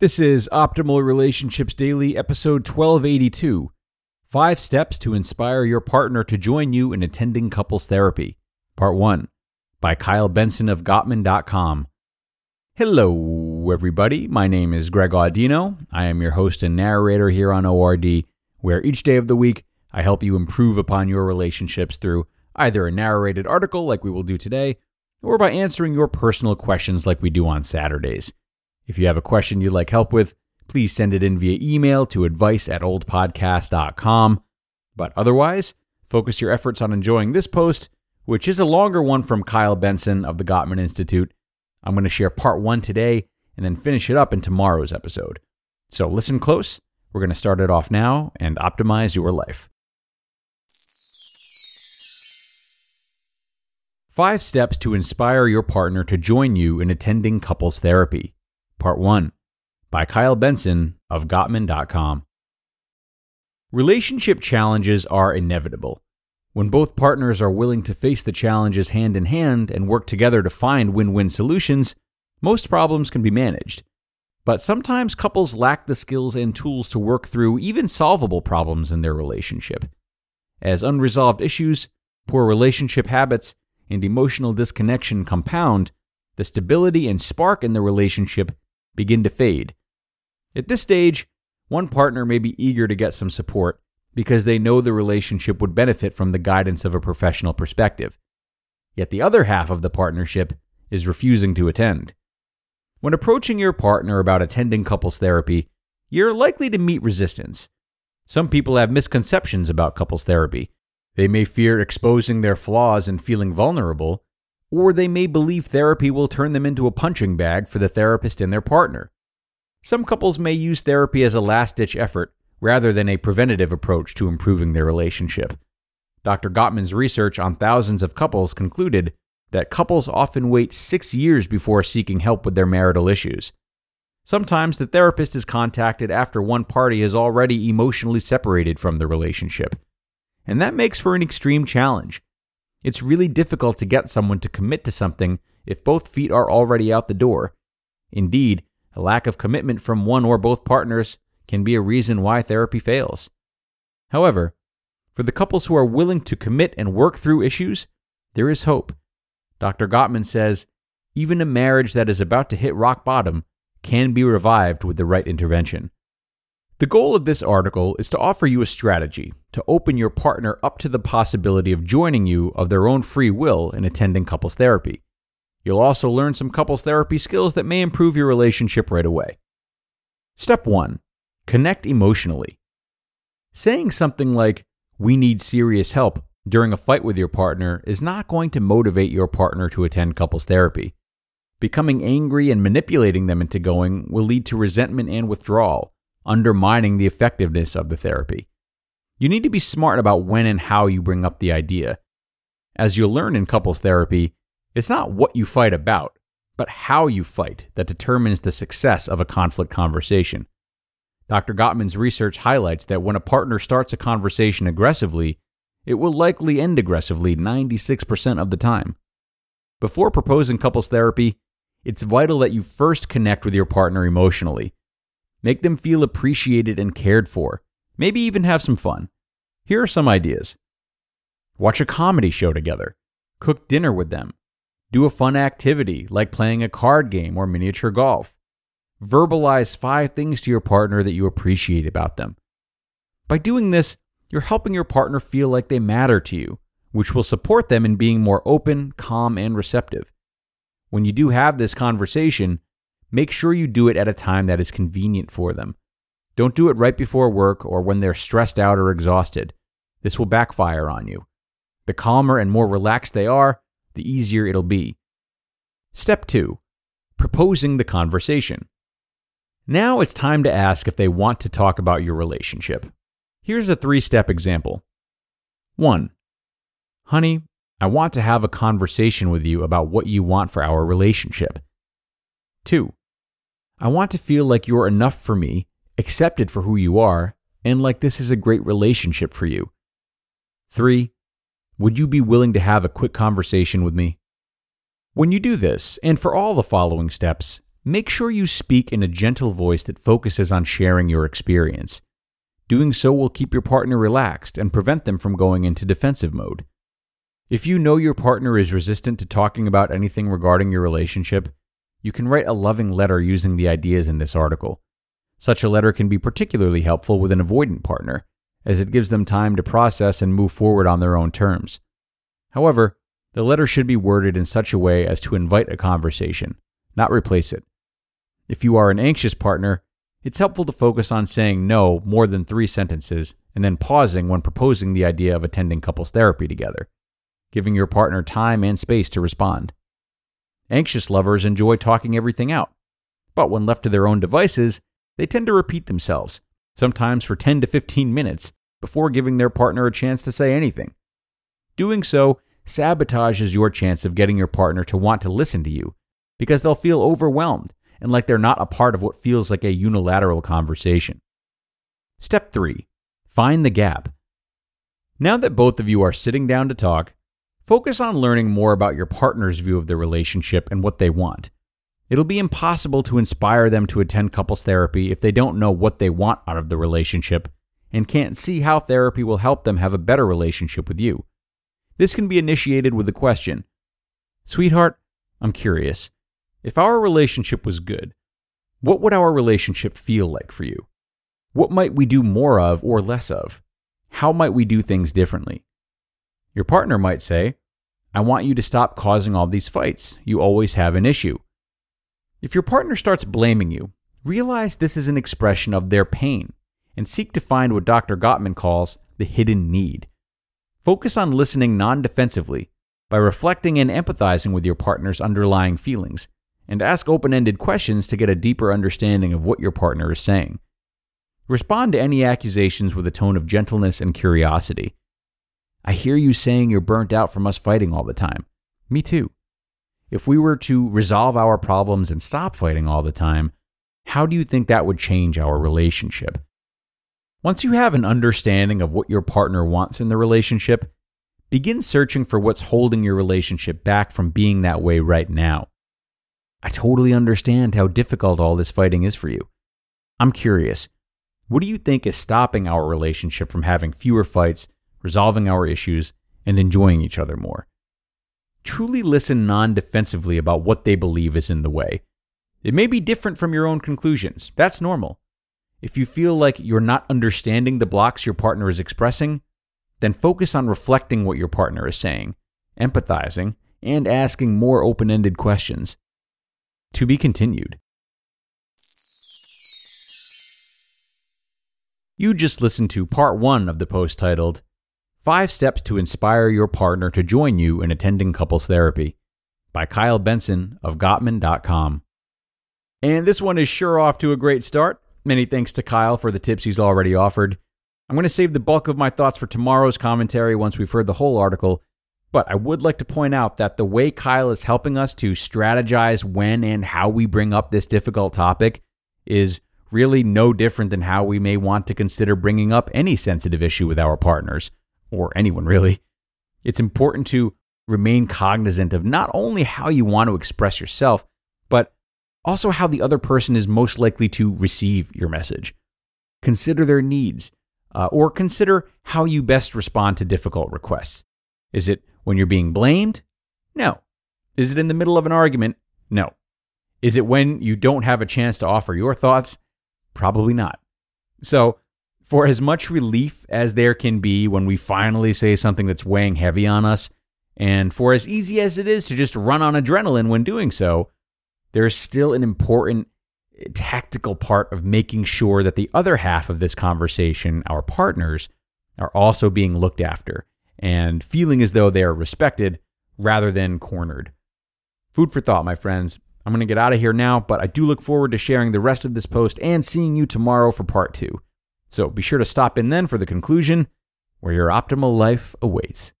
This is Optimal Relationships Daily, episode 1282 Five Steps to Inspire Your Partner to Join You in Attending Couples Therapy, Part 1, by Kyle Benson of Gottman.com. Hello, everybody. My name is Greg Audino. I am your host and narrator here on ORD, where each day of the week I help you improve upon your relationships through either a narrated article like we will do today, or by answering your personal questions like we do on Saturdays. If you have a question you'd like help with, please send it in via email to advice at oldpodcast.com. But otherwise, focus your efforts on enjoying this post, which is a longer one from Kyle Benson of the Gottman Institute. I'm going to share part one today and then finish it up in tomorrow's episode. So listen close. We're going to start it off now and optimize your life. Five steps to inspire your partner to join you in attending couples therapy. Part 1 by Kyle Benson of Gottman.com. Relationship challenges are inevitable. When both partners are willing to face the challenges hand in hand and work together to find win win solutions, most problems can be managed. But sometimes couples lack the skills and tools to work through even solvable problems in their relationship. As unresolved issues, poor relationship habits, and emotional disconnection compound, the stability and spark in the relationship begin to fade. At this stage, one partner may be eager to get some support because they know the relationship would benefit from the guidance of a professional perspective. Yet the other half of the partnership is refusing to attend. When approaching your partner about attending couples therapy, you're likely to meet resistance. Some people have misconceptions about couples therapy they may fear exposing their flaws and feeling vulnerable, or they may believe therapy will turn them into a punching bag for the therapist and their partner. Some couples may use therapy as a last ditch effort rather than a preventative approach to improving their relationship. Dr. Gottman's research on thousands of couples concluded that couples often wait six years before seeking help with their marital issues. Sometimes the therapist is contacted after one party is already emotionally separated from the relationship and that makes for an extreme challenge. It's really difficult to get someone to commit to something if both feet are already out the door. Indeed, a lack of commitment from one or both partners can be a reason why therapy fails. However, for the couples who are willing to commit and work through issues, there is hope. Dr. Gottman says even a marriage that is about to hit rock bottom can be revived with the right intervention. The goal of this article is to offer you a strategy to open your partner up to the possibility of joining you of their own free will in attending couples therapy. You'll also learn some couples therapy skills that may improve your relationship right away. Step 1 Connect emotionally. Saying something like, We need serious help during a fight with your partner is not going to motivate your partner to attend couples therapy. Becoming angry and manipulating them into going will lead to resentment and withdrawal undermining the effectiveness of the therapy. You need to be smart about when and how you bring up the idea. As you'll learn in couples therapy, it's not what you fight about, but how you fight that determines the success of a conflict conversation. Dr. Gottman's research highlights that when a partner starts a conversation aggressively, it will likely end aggressively 96% of the time. Before proposing couples therapy, it's vital that you first connect with your partner emotionally Make them feel appreciated and cared for. Maybe even have some fun. Here are some ideas watch a comedy show together, cook dinner with them, do a fun activity like playing a card game or miniature golf. Verbalize five things to your partner that you appreciate about them. By doing this, you're helping your partner feel like they matter to you, which will support them in being more open, calm, and receptive. When you do have this conversation, make sure you do it at a time that is convenient for them. Don't do it right before work or when they're stressed out or exhausted. This will backfire on you. The calmer and more relaxed they are, the easier it'll be. Step 2 Proposing the conversation. Now it's time to ask if they want to talk about your relationship. Here's a three step example 1. Honey, I want to have a conversation with you about what you want for our relationship. 2. I want to feel like you're enough for me, accepted for who you are, and like this is a great relationship for you. 3. Would you be willing to have a quick conversation with me? When you do this, and for all the following steps, make sure you speak in a gentle voice that focuses on sharing your experience. Doing so will keep your partner relaxed and prevent them from going into defensive mode. If you know your partner is resistant to talking about anything regarding your relationship, you can write a loving letter using the ideas in this article. Such a letter can be particularly helpful with an avoidant partner, as it gives them time to process and move forward on their own terms. However, the letter should be worded in such a way as to invite a conversation, not replace it. If you are an anxious partner, it's helpful to focus on saying no more than three sentences and then pausing when proposing the idea of attending couples therapy together, giving your partner time and space to respond. Anxious lovers enjoy talking everything out, but when left to their own devices, they tend to repeat themselves, sometimes for 10 to 15 minutes, before giving their partner a chance to say anything. Doing so sabotages your chance of getting your partner to want to listen to you because they'll feel overwhelmed and like they're not a part of what feels like a unilateral conversation. Step 3 Find the gap. Now that both of you are sitting down to talk, focus on learning more about your partner's view of the relationship and what they want. It'll be impossible to inspire them to attend couples therapy if they don't know what they want out of the relationship and can't see how therapy will help them have a better relationship with you. This can be initiated with the question Sweetheart, I'm curious. If our relationship was good, what would our relationship feel like for you? What might we do more of or less of? How might we do things differently? Your partner might say, I want you to stop causing all these fights. You always have an issue. If your partner starts blaming you, realize this is an expression of their pain and seek to find what Dr. Gottman calls the hidden need. Focus on listening non defensively by reflecting and empathizing with your partner's underlying feelings and ask open ended questions to get a deeper understanding of what your partner is saying. Respond to any accusations with a tone of gentleness and curiosity. I hear you saying you're burnt out from us fighting all the time. Me too. If we were to resolve our problems and stop fighting all the time, how do you think that would change our relationship? Once you have an understanding of what your partner wants in the relationship, begin searching for what's holding your relationship back from being that way right now. I totally understand how difficult all this fighting is for you. I'm curious, what do you think is stopping our relationship from having fewer fights, resolving our issues, and enjoying each other more? Truly listen non defensively about what they believe is in the way. It may be different from your own conclusions. That's normal. If you feel like you're not understanding the blocks your partner is expressing, then focus on reflecting what your partner is saying, empathizing, and asking more open ended questions. To be continued. You just listened to part one of the post titled, Five Steps to Inspire Your Partner to Join You in Attending Couples Therapy by Kyle Benson of Gottman.com. And this one is sure off to a great start. Many thanks to Kyle for the tips he's already offered. I'm going to save the bulk of my thoughts for tomorrow's commentary once we've heard the whole article, but I would like to point out that the way Kyle is helping us to strategize when and how we bring up this difficult topic is really no different than how we may want to consider bringing up any sensitive issue with our partners, or anyone really. It's important to remain cognizant of not only how you want to express yourself, but also how the other person is most likely to receive your message. Consider their needs, uh, or consider how you best respond to difficult requests. Is it when you're being blamed? No. Is it in the middle of an argument? No. Is it when you don't have a chance to offer your thoughts? Probably not. So, for as much relief as there can be when we finally say something that's weighing heavy on us, and for as easy as it is to just run on adrenaline when doing so, there is still an important eh, tactical part of making sure that the other half of this conversation, our partners, are also being looked after and feeling as though they are respected rather than cornered. Food for thought, my friends. I'm going to get out of here now, but I do look forward to sharing the rest of this post and seeing you tomorrow for part two. So be sure to stop in then for the conclusion where your optimal life awaits.